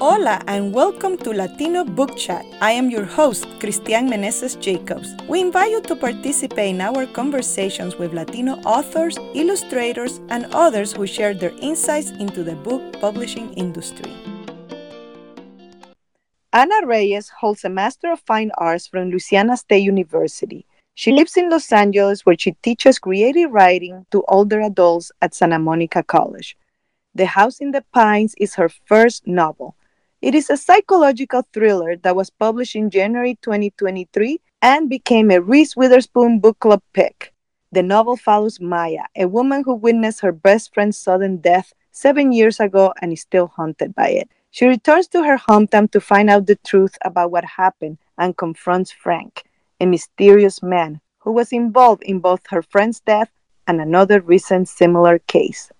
Hola and welcome to Latino Book Chat. I am your host, Cristian Meneses Jacobs. We invite you to participate in our conversations with Latino authors, illustrators, and others who share their insights into the book publishing industry. Ana Reyes holds a Master of Fine Arts from Louisiana State University. She lives in Los Angeles where she teaches creative writing to older adults at Santa Monica College. The House in the Pines is her first novel. It is a psychological thriller that was published in January 2023 and became a Reese Witherspoon Book Club pick. The novel follows Maya, a woman who witnessed her best friend's sudden death seven years ago and is still haunted by it. She returns to her hometown to find out the truth about what happened and confronts Frank, a mysterious man who was involved in both her friend's death and another recent similar case.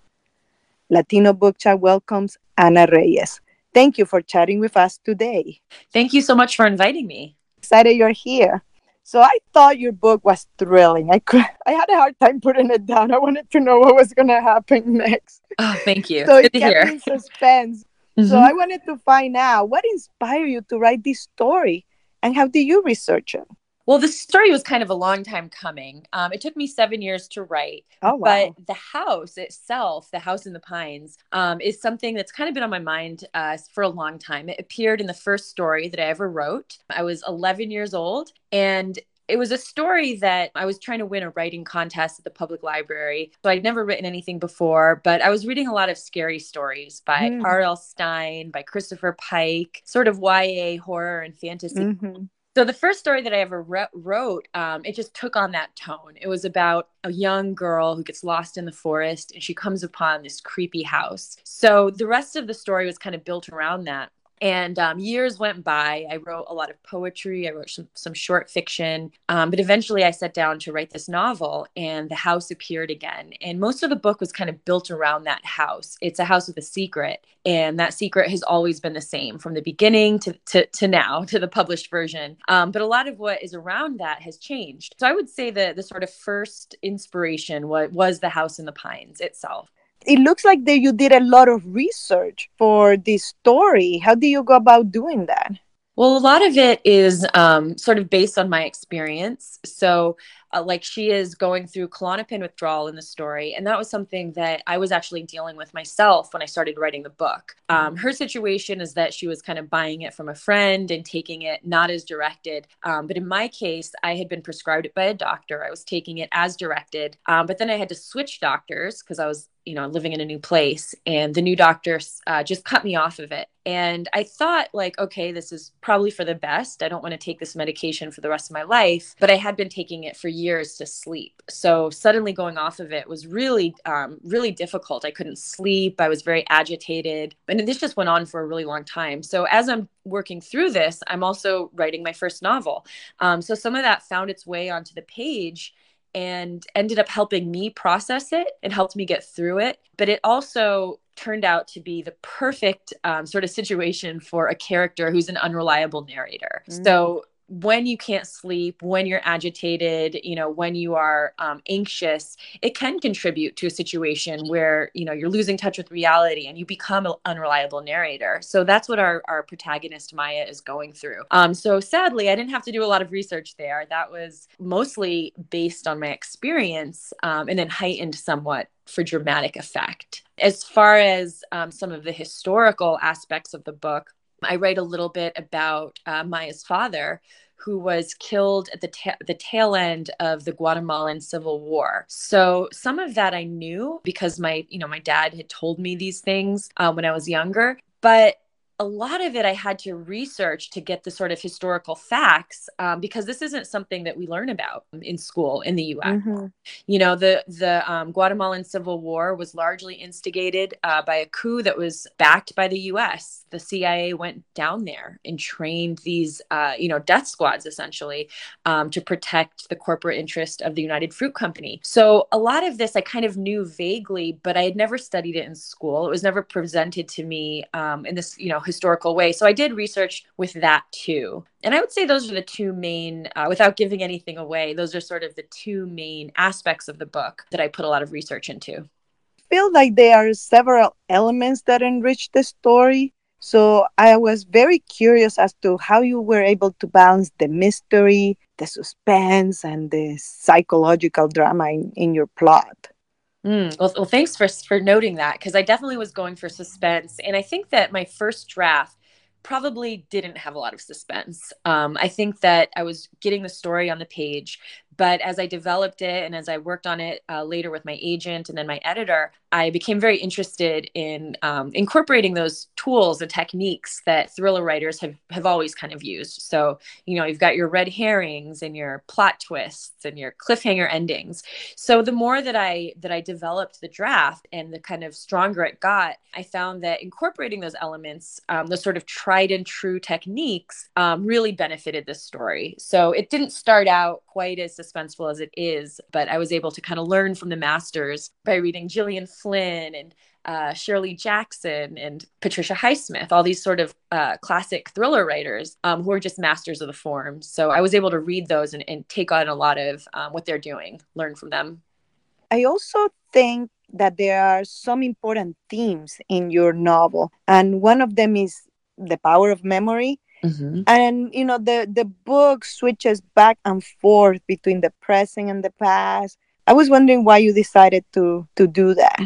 Latino Book Chat welcomes Ana Reyes. Thank you for chatting with us today. Thank you so much for inviting me. Excited you're here. So I thought your book was thrilling. I could I had a hard time putting it down. I wanted to know what was gonna happen next. Oh, thank you. So Good it kept me in suspense. Mm-hmm. So I wanted to find out what inspired you to write this story and how did you research it? Well, the story was kind of a long time coming. Um, it took me seven years to write. Oh, wow. But the house itself, the house in the pines, um, is something that's kind of been on my mind uh, for a long time. It appeared in the first story that I ever wrote. I was 11 years old, and it was a story that I was trying to win a writing contest at the public library. So I'd never written anything before, but I was reading a lot of scary stories by mm. R.L. Stine, by Christopher Pike, sort of YA horror and fantasy. Mm-hmm. So the first story that I ever re- wrote, um, it just took on that tone. It was about a young girl who gets lost in the forest and she comes upon this creepy house. So the rest of the story was kind of built around that. And um, years went by. I wrote a lot of poetry. I wrote some, some short fiction. Um, but eventually I sat down to write this novel, and the house appeared again. And most of the book was kind of built around that house. It's a house with a secret. And that secret has always been the same from the beginning to, to, to now, to the published version. Um, but a lot of what is around that has changed. So I would say that the sort of first inspiration was, was the house in the pines itself it looks like that you did a lot of research for this story. How do you go about doing that? Well, a lot of it is um, sort of based on my experience. So, uh, like she is going through Klonopin withdrawal in the story, and that was something that I was actually dealing with myself when I started writing the book. Um, her situation is that she was kind of buying it from a friend and taking it not as directed. Um, but in my case, I had been prescribed it by a doctor. I was taking it as directed, um, but then I had to switch doctors because I was you know living in a new place and the new doctor uh, just cut me off of it and i thought like okay this is probably for the best i don't want to take this medication for the rest of my life but i had been taking it for years to sleep so suddenly going off of it was really um, really difficult i couldn't sleep i was very agitated and this just went on for a really long time so as i'm working through this i'm also writing my first novel um, so some of that found its way onto the page and ended up helping me process it and helped me get through it. But it also turned out to be the perfect um, sort of situation for a character who's an unreliable narrator. Mm. So when you can't sleep, when you're agitated, you know, when you are um, anxious, it can contribute to a situation where, you know, you're losing touch with reality and you become an unreliable narrator. So that's what our, our protagonist, Maya, is going through. Um, so sadly, I didn't have to do a lot of research there. That was mostly based on my experience um, and then heightened somewhat for dramatic effect. As far as um, some of the historical aspects of the book, I write a little bit about uh, Maya's father, who was killed at the, ta- the tail end of the Guatemalan Civil War. So some of that I knew because my, you know, my dad had told me these things uh, when I was younger. But a lot of it I had to research to get the sort of historical facts um, because this isn't something that we learn about in school in the U.S. Mm-hmm. You know, the the um, Guatemalan Civil War was largely instigated uh, by a coup that was backed by the U.S. The CIA went down there and trained these, uh, you know, death squads essentially um, to protect the corporate interest of the United Fruit Company. So a lot of this I kind of knew vaguely, but I had never studied it in school. It was never presented to me um, in this, you know historical way. So I did research with that too. And I would say those are the two main, uh, without giving anything away, those are sort of the two main aspects of the book that I put a lot of research into. I feel like there are several elements that enrich the story. So I was very curious as to how you were able to balance the mystery, the suspense, and the psychological drama in, in your plot. Mm, well, well, thanks for for noting that because I definitely was going for suspense, and I think that my first draft probably didn't have a lot of suspense. Um, I think that I was getting the story on the page, but as I developed it and as I worked on it uh, later with my agent and then my editor, I became very interested in um, incorporating those tools and techniques that thriller writers have, have always kind of used. So, you know, you've got your red herrings and your plot twists and your cliffhanger endings. So the more that I that I developed the draft and the kind of stronger it got, I found that incorporating those elements, um, those sort of tried and true techniques, um, really benefited the story. So it didn't start out quite as suspenseful as it is, but I was able to kind of learn from the masters by reading Gillian Flynn and uh, Shirley Jackson and Patricia Highsmith, all these sort of uh, classic thriller writers um, who are just masters of the form. So I was able to read those and, and take on a lot of um, what they're doing, learn from them. I also think that there are some important themes in your novel, and one of them is the power of memory. Mm-hmm. And you know the the book switches back and forth between the present and the past I was wondering why you decided to to do that.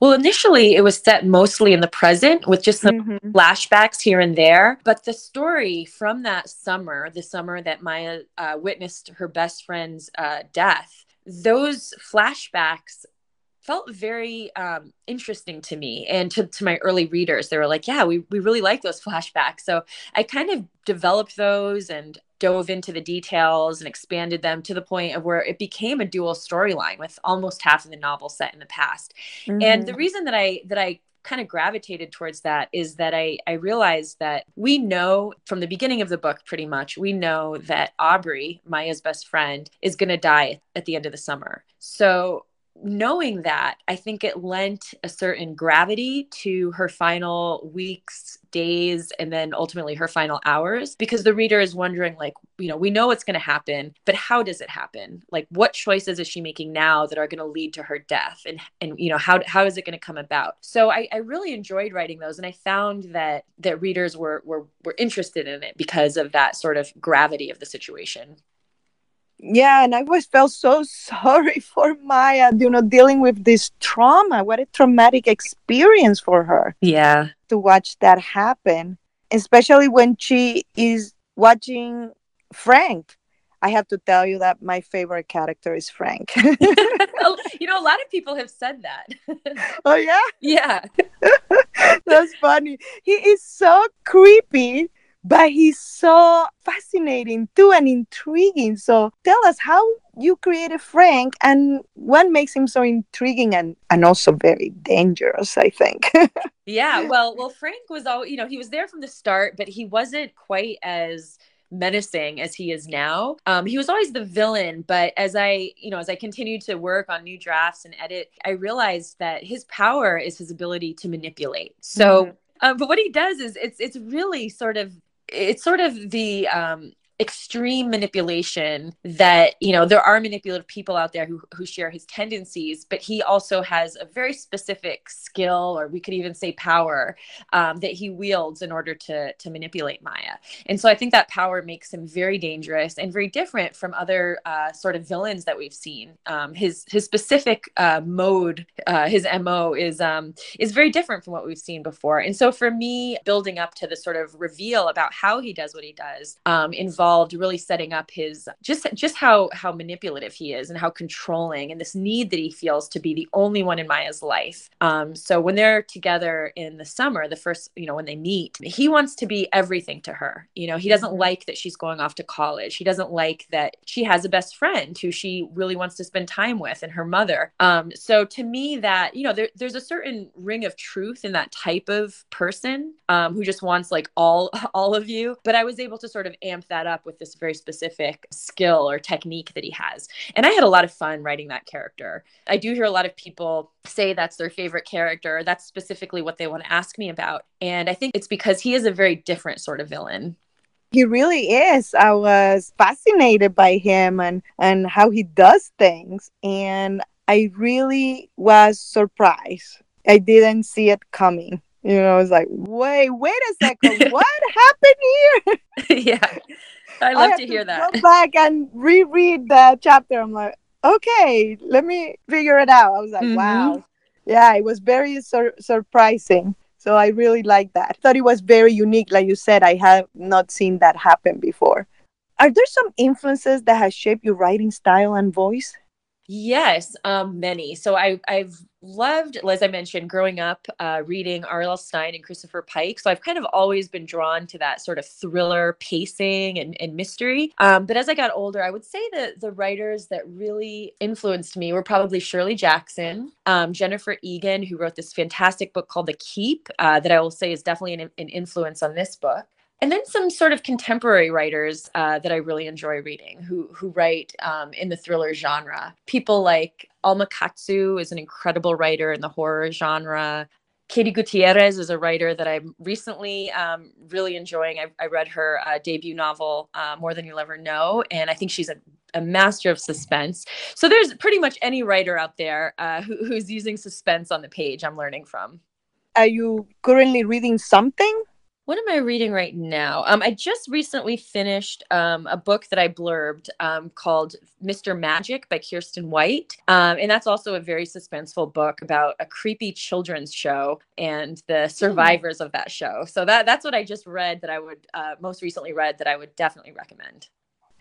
Well, initially it was set mostly in the present with just some mm-hmm. flashbacks here and there. But the story from that summer, the summer that Maya uh, witnessed her best friend's uh, death, those flashbacks felt very um, interesting to me and to, to my early readers. They were like, yeah, we, we really like those flashbacks. So I kind of developed those and dove into the details and expanded them to the point of where it became a dual storyline with almost half of the novel set in the past. Mm-hmm. And the mm-hmm. reason that I that I kind of gravitated towards that is that I, I realized that we know from the beginning of the book, pretty much, we know that Aubrey, Maya's best friend, is going to die at the end of the summer. So knowing that, I think it lent a certain gravity to her final weeks, days, and then ultimately her final hours because the reader is wondering, like, you know, we know what's going to happen, but how does it happen? Like, what choices is she making now that are going to lead to her death? And, and you know, how, how is it going to come about? So I, I really enjoyed writing those. And I found that, that readers were, were, were interested in it because of that sort of gravity of the situation yeah and i always felt so sorry for maya you know dealing with this trauma. What a traumatic experience for her yeah. to watch that happen especially when she is watching frank. I have to tell you that my favorite character is frank. Oh, you know a lot of people have said that. Oh yeah? Yeah. That's funny. He is so creepy but he's so fascinating too and intriguing. So tell us how you created Frank and what makes him so intriguing and, and also very dangerous, I think. yeah, well, well, Frank was all you know, he was there from the start, but he wasn't quite as menacing as he is now. Um, he was always the villain, but as I, you know, as I continued to work on new drafts and edit, I realized that his power is his ability to manipulate. So, mm-hmm. uh, but what he does is it's it's really sort of it's sort of the um, extreme manipulation that you know there are manipulative people out there who, who share his tendencies but he also has a very specific skill or we could even say power um, that he wields in order to to manipulate maya. And so i think that power makes him very dangerous and very different from other uh, sort of villains that we've seen. Um, his his specific uh, mode uh, his mo is um, is very different from what we've seen before. And so for me building up to the sort of reveal about how he does what he does um, involves involved really setting up his just just how how manipulative he is and how controlling and this need that he feels to be the only one in Maya's life. Um, so when they're together in the summer, the first you know when they meet, he wants to be everything to her. You know, he doesn't mm-hmm. like that she's going off to college. He doesn't like that she has a best friend who she really wants to spend time with and her mother. Um, so to me, that you know, there, there's a certain ring of truth in that type of person um, who just wants like all all of you. But I was able to sort of amp that up up with this very specific skill or technique that he has. And I had a lot of fun writing that character. I do hear a lot of people say that's their favorite character. That's specifically what they want to ask me about. And I think it's because he is a very different sort of villain. He really is. I was fascinated by him and, and how he does things. And I really was surprised. I didn't see it coming You know, I was like, wait, wait a second, what happened here? yeah. I love I to hear to that. Go back and reread the chapter. I'm like, okay, let me figure it out. I was like, mm-hmm. wow. Yeah, it was very sur- surprising. So I really like that. I thought it was very unique. Like you said, I have not seen that happen before. Are there some influences that have shaped your writing style and voice? Yes, um, many. So I, I've loved, as I mentioned, growing up uh, reading R.L. Stine and Christopher Pike. So I've kind of always been drawn to that sort of thriller pacing and, and mystery. Um, but as I got older, I would say that the writers that really influenced me were probably Shirley Jackson, um, Jennifer Egan, who wrote this fantastic book called The Keep, uh, that I will say is definitely an, an influence on this book and then some sort of contemporary writers uh, that I really enjoy reading who who write um, in the thriller genre. People like Alma Katsu is an incredible writer in the horror genre. Katie Gutierrez is a writer that I'm recently um, really enjoying. I, I read her uh, debut novel, uh, More Than You'll Ever Know, and I think she's a, a, master of suspense. So there's pretty much any writer out there uh, who, who's using suspense on the page I'm learning from. Are you currently reading something? What am I reading right now? Um, I just recently finished um, a book that I blurbed um, called Mr. Magic by Kiersten White. Um, and that's also a very suspenseful book about a creepy children's show and the hmm. survivors mm. of that show. So that that's what I just read that I would uh, most recently read that I would definitely recommend.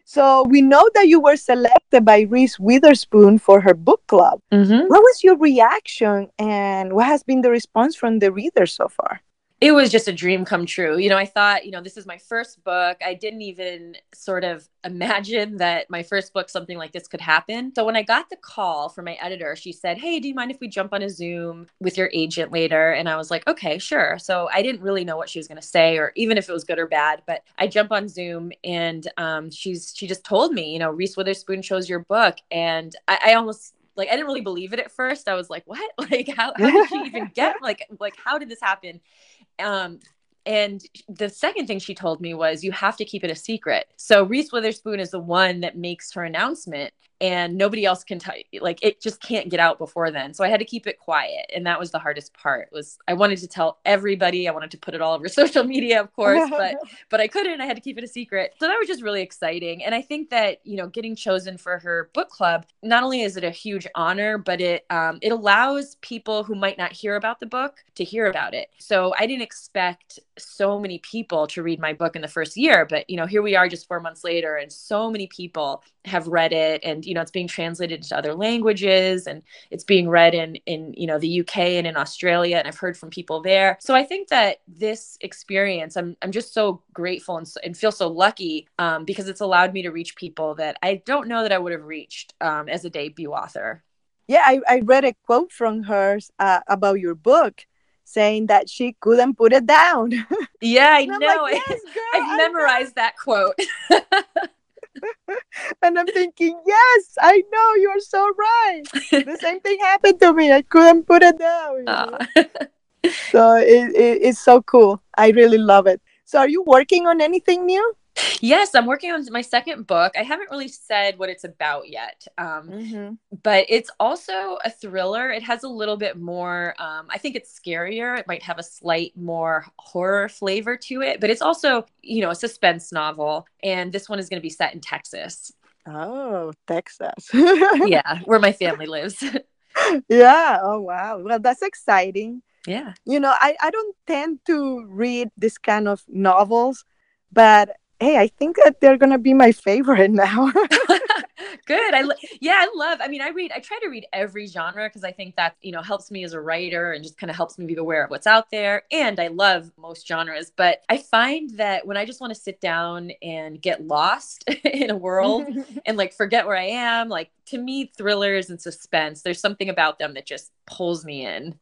So we know that you were selected by Reese Witherspoon for her book club. Mm-hmm. What was your reaction and what has been the response from the readers so far? It was just a dream come true. You know, I thought, you know, this is my first book. I didn't even sort of imagine that my first book, something like this could happen. So when I got the call from my editor, she said, Hey, do you mind if we jump on a Zoom with your agent later? And I was like, Okay, sure. So I didn't really know what she was going to say or even if it was good or bad, but I jump on Zoom and um, she's, she just told me, you know, Reese Witherspoon chose your book. And I, I almost, like I didn't really believe it at first. I was like, "What? Like, how, how did she even get? Like, like how did this happen?" Um, and the second thing she told me was, you have to keep it a secret. So Reese Witherspoon is the one that makes her announcement and nobody else can tell you like it just can't get out before then. So i had to keep it quiet and that was the hardest part was i wanted to tell everybody i wanted to put it all over social media of course but but i couldn't i had to keep it a secret. So that was just really exciting and i think that you know getting chosen for her book club not only is it a huge honor but it um, it allows people who might not hear about the book to hear about it. So i didn't expect so many people to read my book in the first year but you know here we are just four months later and so many people have read it and you know it's being translated into other languages and it's being read in in you know the UK and in Australia and I've heard from people there so I think that this experience I'm I'm just so grateful and, and feel so lucky um, because it's allowed me to reach people that I don't know that I would have reached um, as a debut author yeah I, I read a quote from her uh, about your book saying that she couldn't put it down. Yeah, I know. Like, yes, girl, I've memorized that quote. and I'm thinking, yes, I know you're so right. the same thing happened to me. I couldn't put it down. You know? so it, it, it's so cool. I really love it. So are you working on anything new? Yes, I'm working on my second book. I haven't really said what it's about yet, um, mm-hmm. but it's also a thriller. It has a little bit more, um, I think it's scarier. It might have a slight more horror flavor to it, but it's also, you know, a suspense novel. And this one is going to be set in Texas. Oh, Texas. yeah, where my family lives. yeah. Oh, wow. Well, that's exciting. Yeah. You know, I, I don't tend to read this kind of novels, but hey, I think that they're gonna be my favorite now. Good. I yeah, I love. I mean, I read. I try to read every genre because I think that you know helps me as a writer and just kind of helps me be aware of what's out there. And I love most genres, but I find that when I just want to sit down and get lost in a world and like forget where I am, like to me, thrillers and suspense, there's something about them that just pulls me in.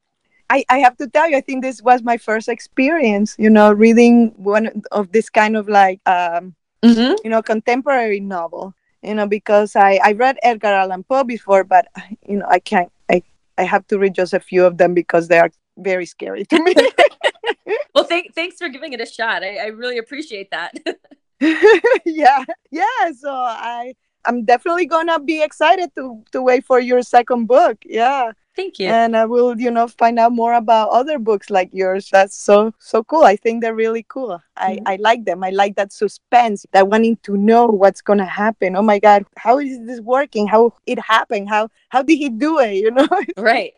I, I have to tell you, I think this was my first experience, you know, reading one of this kind of like, um, mm-hmm. you know, contemporary novel, you know, because I, I read Edgar Allan Poe before, but, you know, I can't, I, I have to read just a few of them because they are very scary to me. well, thank, thanks for giving it a shot. I, I really appreciate that. yeah. Yeah. So I, I'm definitely gonna be excited to to wait for your second book. Yeah. Thank you. And I will, you know, find out more about other books like yours. That's so so cool. I think they're really cool. I, Mhm. I like them. I like that suspense, that wanting to know what's gonna happen. Oh my God, how is this working? How it happened? How how did he do it? You know, Right.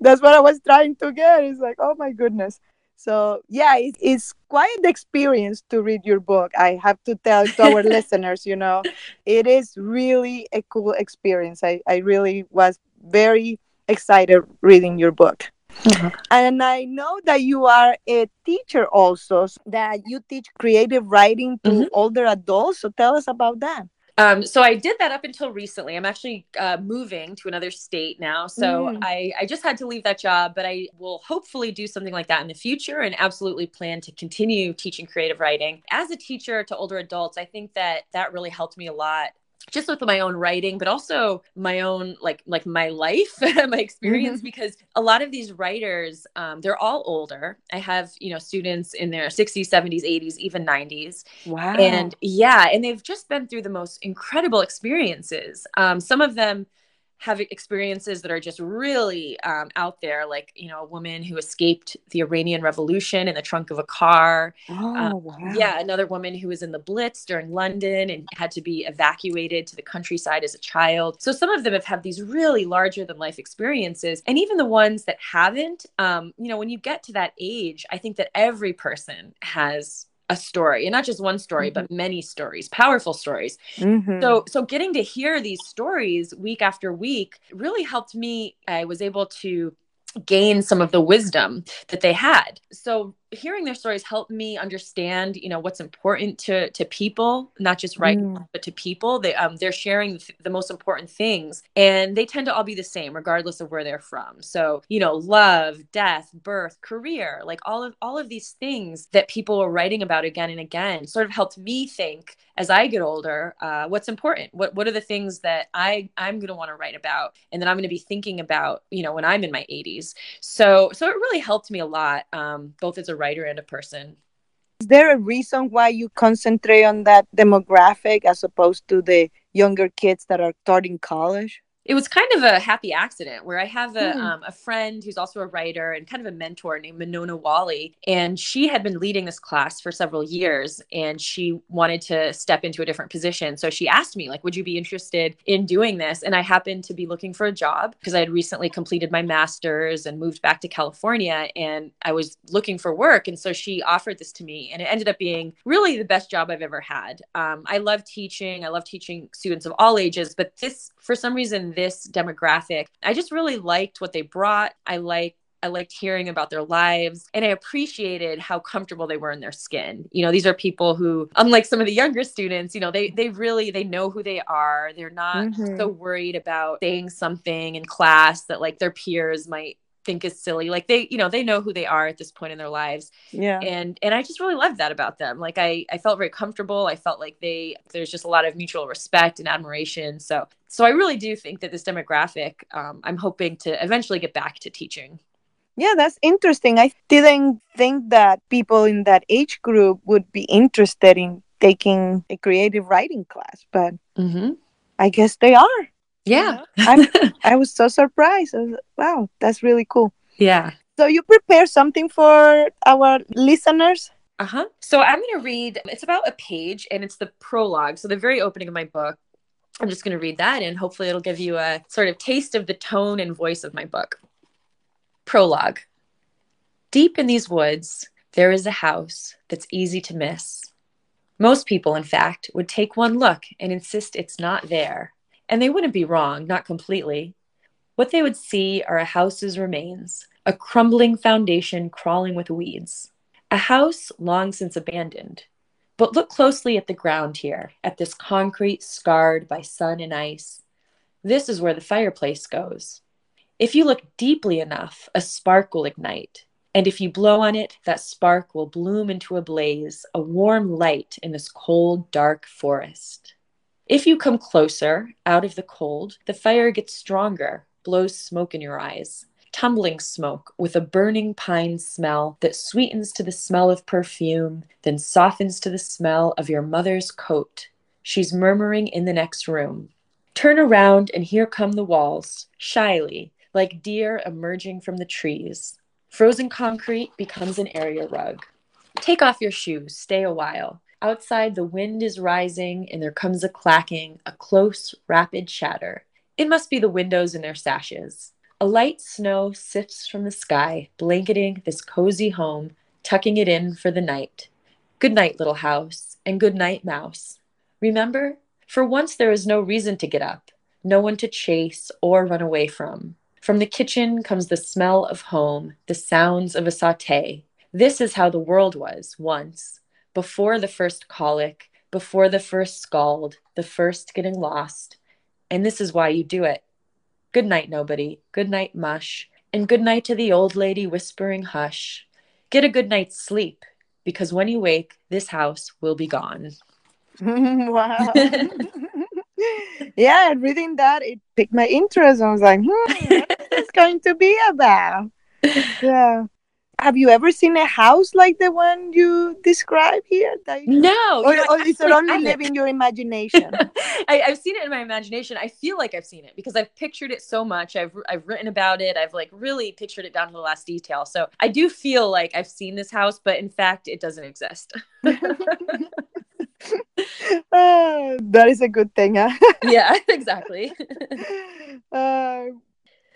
that's what I was trying to get. It's like, oh my goodness. So yeah, it, it's quite the experience to read your book. I have to tell to our listeners, you know, it is really a cool experience. I, I really was very excited reading your book. Mhm. And I know that you are a teacher also, that you teach creative writing to Mhm. older adults. So tell us about that. Um, so I did that up until recently. I'm actually uh, moving to another state now, so Mm. I I just had to leave that job. But I will hopefully do something like that in the future, and absolutely plan to continue teaching creative writing as a teacher to older adults. I think that that really helped me a lot just with my own writing but also my own like like my life my experience because a lot of these writers um, they're all older. I have you know students in their 60s 70s 80s even 90s Wow. and yeah and they've just been through the most incredible experiences. Um, some of them have experiences that are just really um, out there like you know a woman who escaped the iranian revolution in the trunk of a car. Oh, uh, wow. yeah another woman who was in the blitz during london and had to be evacuated to the countryside as a child. So some of them have had these really larger than life experiences. And even the ones that haven't um, you know when you get to that age i think that every person has a story and not just one story but many stories powerful stories. Mhm. so so getting to hear these stories week after week really helped me i was able to gain some of the wisdom that they had. So hearing their stories helped me understand you know what's important to to people not just writing Mm. but to people. They um they're sharing th- the most important things and they tend to all be the same regardless of where they're from. So you know love death birth career like all of all of these things that people are writing about again and again sort of helped me think as i get older uh, what's important? What what are the things that i i'm going to want to write about and that i'm going to be thinking about you know when i'm in my 80s so so it really helped me a lot um, both as a writer and a person Is there a reason why you concentrate on that demographic as opposed to the younger kids that are starting college? It was kind of a happy accident where I have a, Hmm. um, a friend who's also a writer and kind of a mentor named Monona Wali. And she had been leading this class for several years and she wanted to step into a different position. So she asked me, like, would you be interested in doing this? And I happened to be looking for a job because I had recently completed my master's and moved back to California and I was looking for work. And so she offered this to me and it ended up being really the best job I've ever had. Um, I love teaching. I love teaching students of all ages, but this, for some reason, this demographic, I just really liked what they brought. I like I liked hearing about their lives and I appreciated how comfortable they were in their skin. You know, these are people who unlike some of the younger students, you know, they they really they know who they are. They're not Mhm. so worried about saying something in class that like their peers might think is silly. Like they, you know, they know who they are at this point in their lives Yeah. and and i just really loved that about them like i i felt very comfortable i felt like they there's just a lot of mutual respect and admiration so so i really do think that this demographic um, i'm hoping to eventually get back to teaching Yeah, that's interesting. I didn't think that people in that age group would be interested in taking a creative writing class, but mm-hmm. I guess they are. Yeah. I was so surprised. I was, wow, that's really cool. yeah. So you prepare something for our listeners? uh-huh. So i'm going to read it's about a page and it's the prologue. So the very opening of my book i'm just going to read that and hopefully it'll give you a sort of taste of the tone and voice of my book. Prologue. Deep in these woods there is a house that's easy to miss. Most people in fact would take one look and insist it's not there and they wouldn't be wrong not completely what they would see are a house's remains a crumbling foundation crawling with weeds a house long since abandoned. But look closely at the ground here, at this concrete scarred by sun and ice. This is where the fireplace goes. If you look deeply enough, a spark will ignite. And if you blow on it, that spark will bloom into a blaze, a warm light in this cold, dark forest. If you come closer, out of the cold, the fire gets stronger, blows smoke in your eyes tumbling smoke with a burning pine smell that sweetens to the smell of perfume, then softens to the smell of your mother's coat. She's murmuring in the next room. Turn around, and here come the walls, shyly, like deer emerging from the trees. Frozen concrete becomes an area rug. Take off your shoes, stay a while. Outside, the wind is rising, and there comes a clacking, a close, rapid shatter. It must be the windows in their sashes. A light snow sifts from the sky, blanketing this cozy home, tucking it in for the night. Good night, little house, and good night, mouse. Remember, for once there is no reason to get up, no one to chase or run away from. From the kitchen comes the smell of home, the sounds of a saute. This is how the world was once, before the first colic, before the first scald, the first getting lost. And this is why you do it. Good night, nobody. Good night, mush. And good night to the old lady whispering hush. Get a good night's sleep, because when you wake, this house will be gone. wow. yeah, reading that, it piqued my interest. I was like, hmm, what's this going to be about? Yeah. Have you ever seen a house like the one you describe here? You... No. Or, or is it only live in your imagination? I, have seen it in my imagination. I feel like I've seen it because I've pictured it so much. I've I've written about it. I've like really pictured it down to the last detail. So I do feel like I've seen this house, but in fact, it doesn't exist. uh, that is a good thing, huh? yeah, exactly. Uh,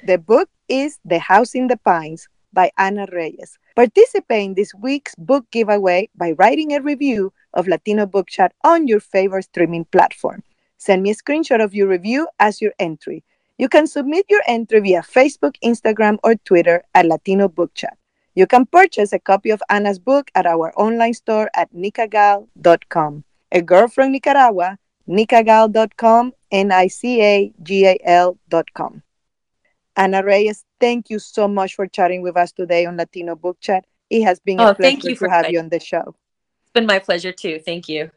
the book is The House in the Pines by Ana Reyes. Participate in this week's book giveaway by writing a review of Latino Book Chat on your favorite streaming platform. Send me a screenshot of your review as your entry. You can submit your entry via Facebook, Instagram, or Twitter at Latino Book Chat. You can purchase a copy of Ana's book at our online store at nicagal.com. A girl from Nicaragua, nicagal.com, N I C A G A L.com. Ana Reyes, thank you so much for chatting with us today on Latino Book Chat. It has been oh, a pleasure thank you to have you on the show. It's been my pleasure too. Thank you.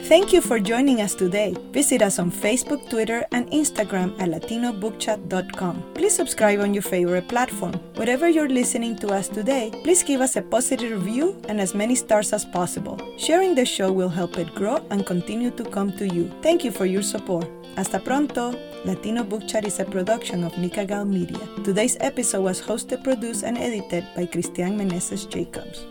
Thank you for joining us today. Visit us on Facebook, Twitter, and Instagram at latinobookchat.com. Please subscribe on your favorite platform. Whatever you're listening to us today, please give us a positive review and as many stars as possible. Sharing the show will help it grow and continue to come to you. Thank you for your support. Hasta pronto! Latino Book Chat is a production of Nicagal Media. Today's episode was hosted, produced, and edited by Cristian Meneses Jacobs.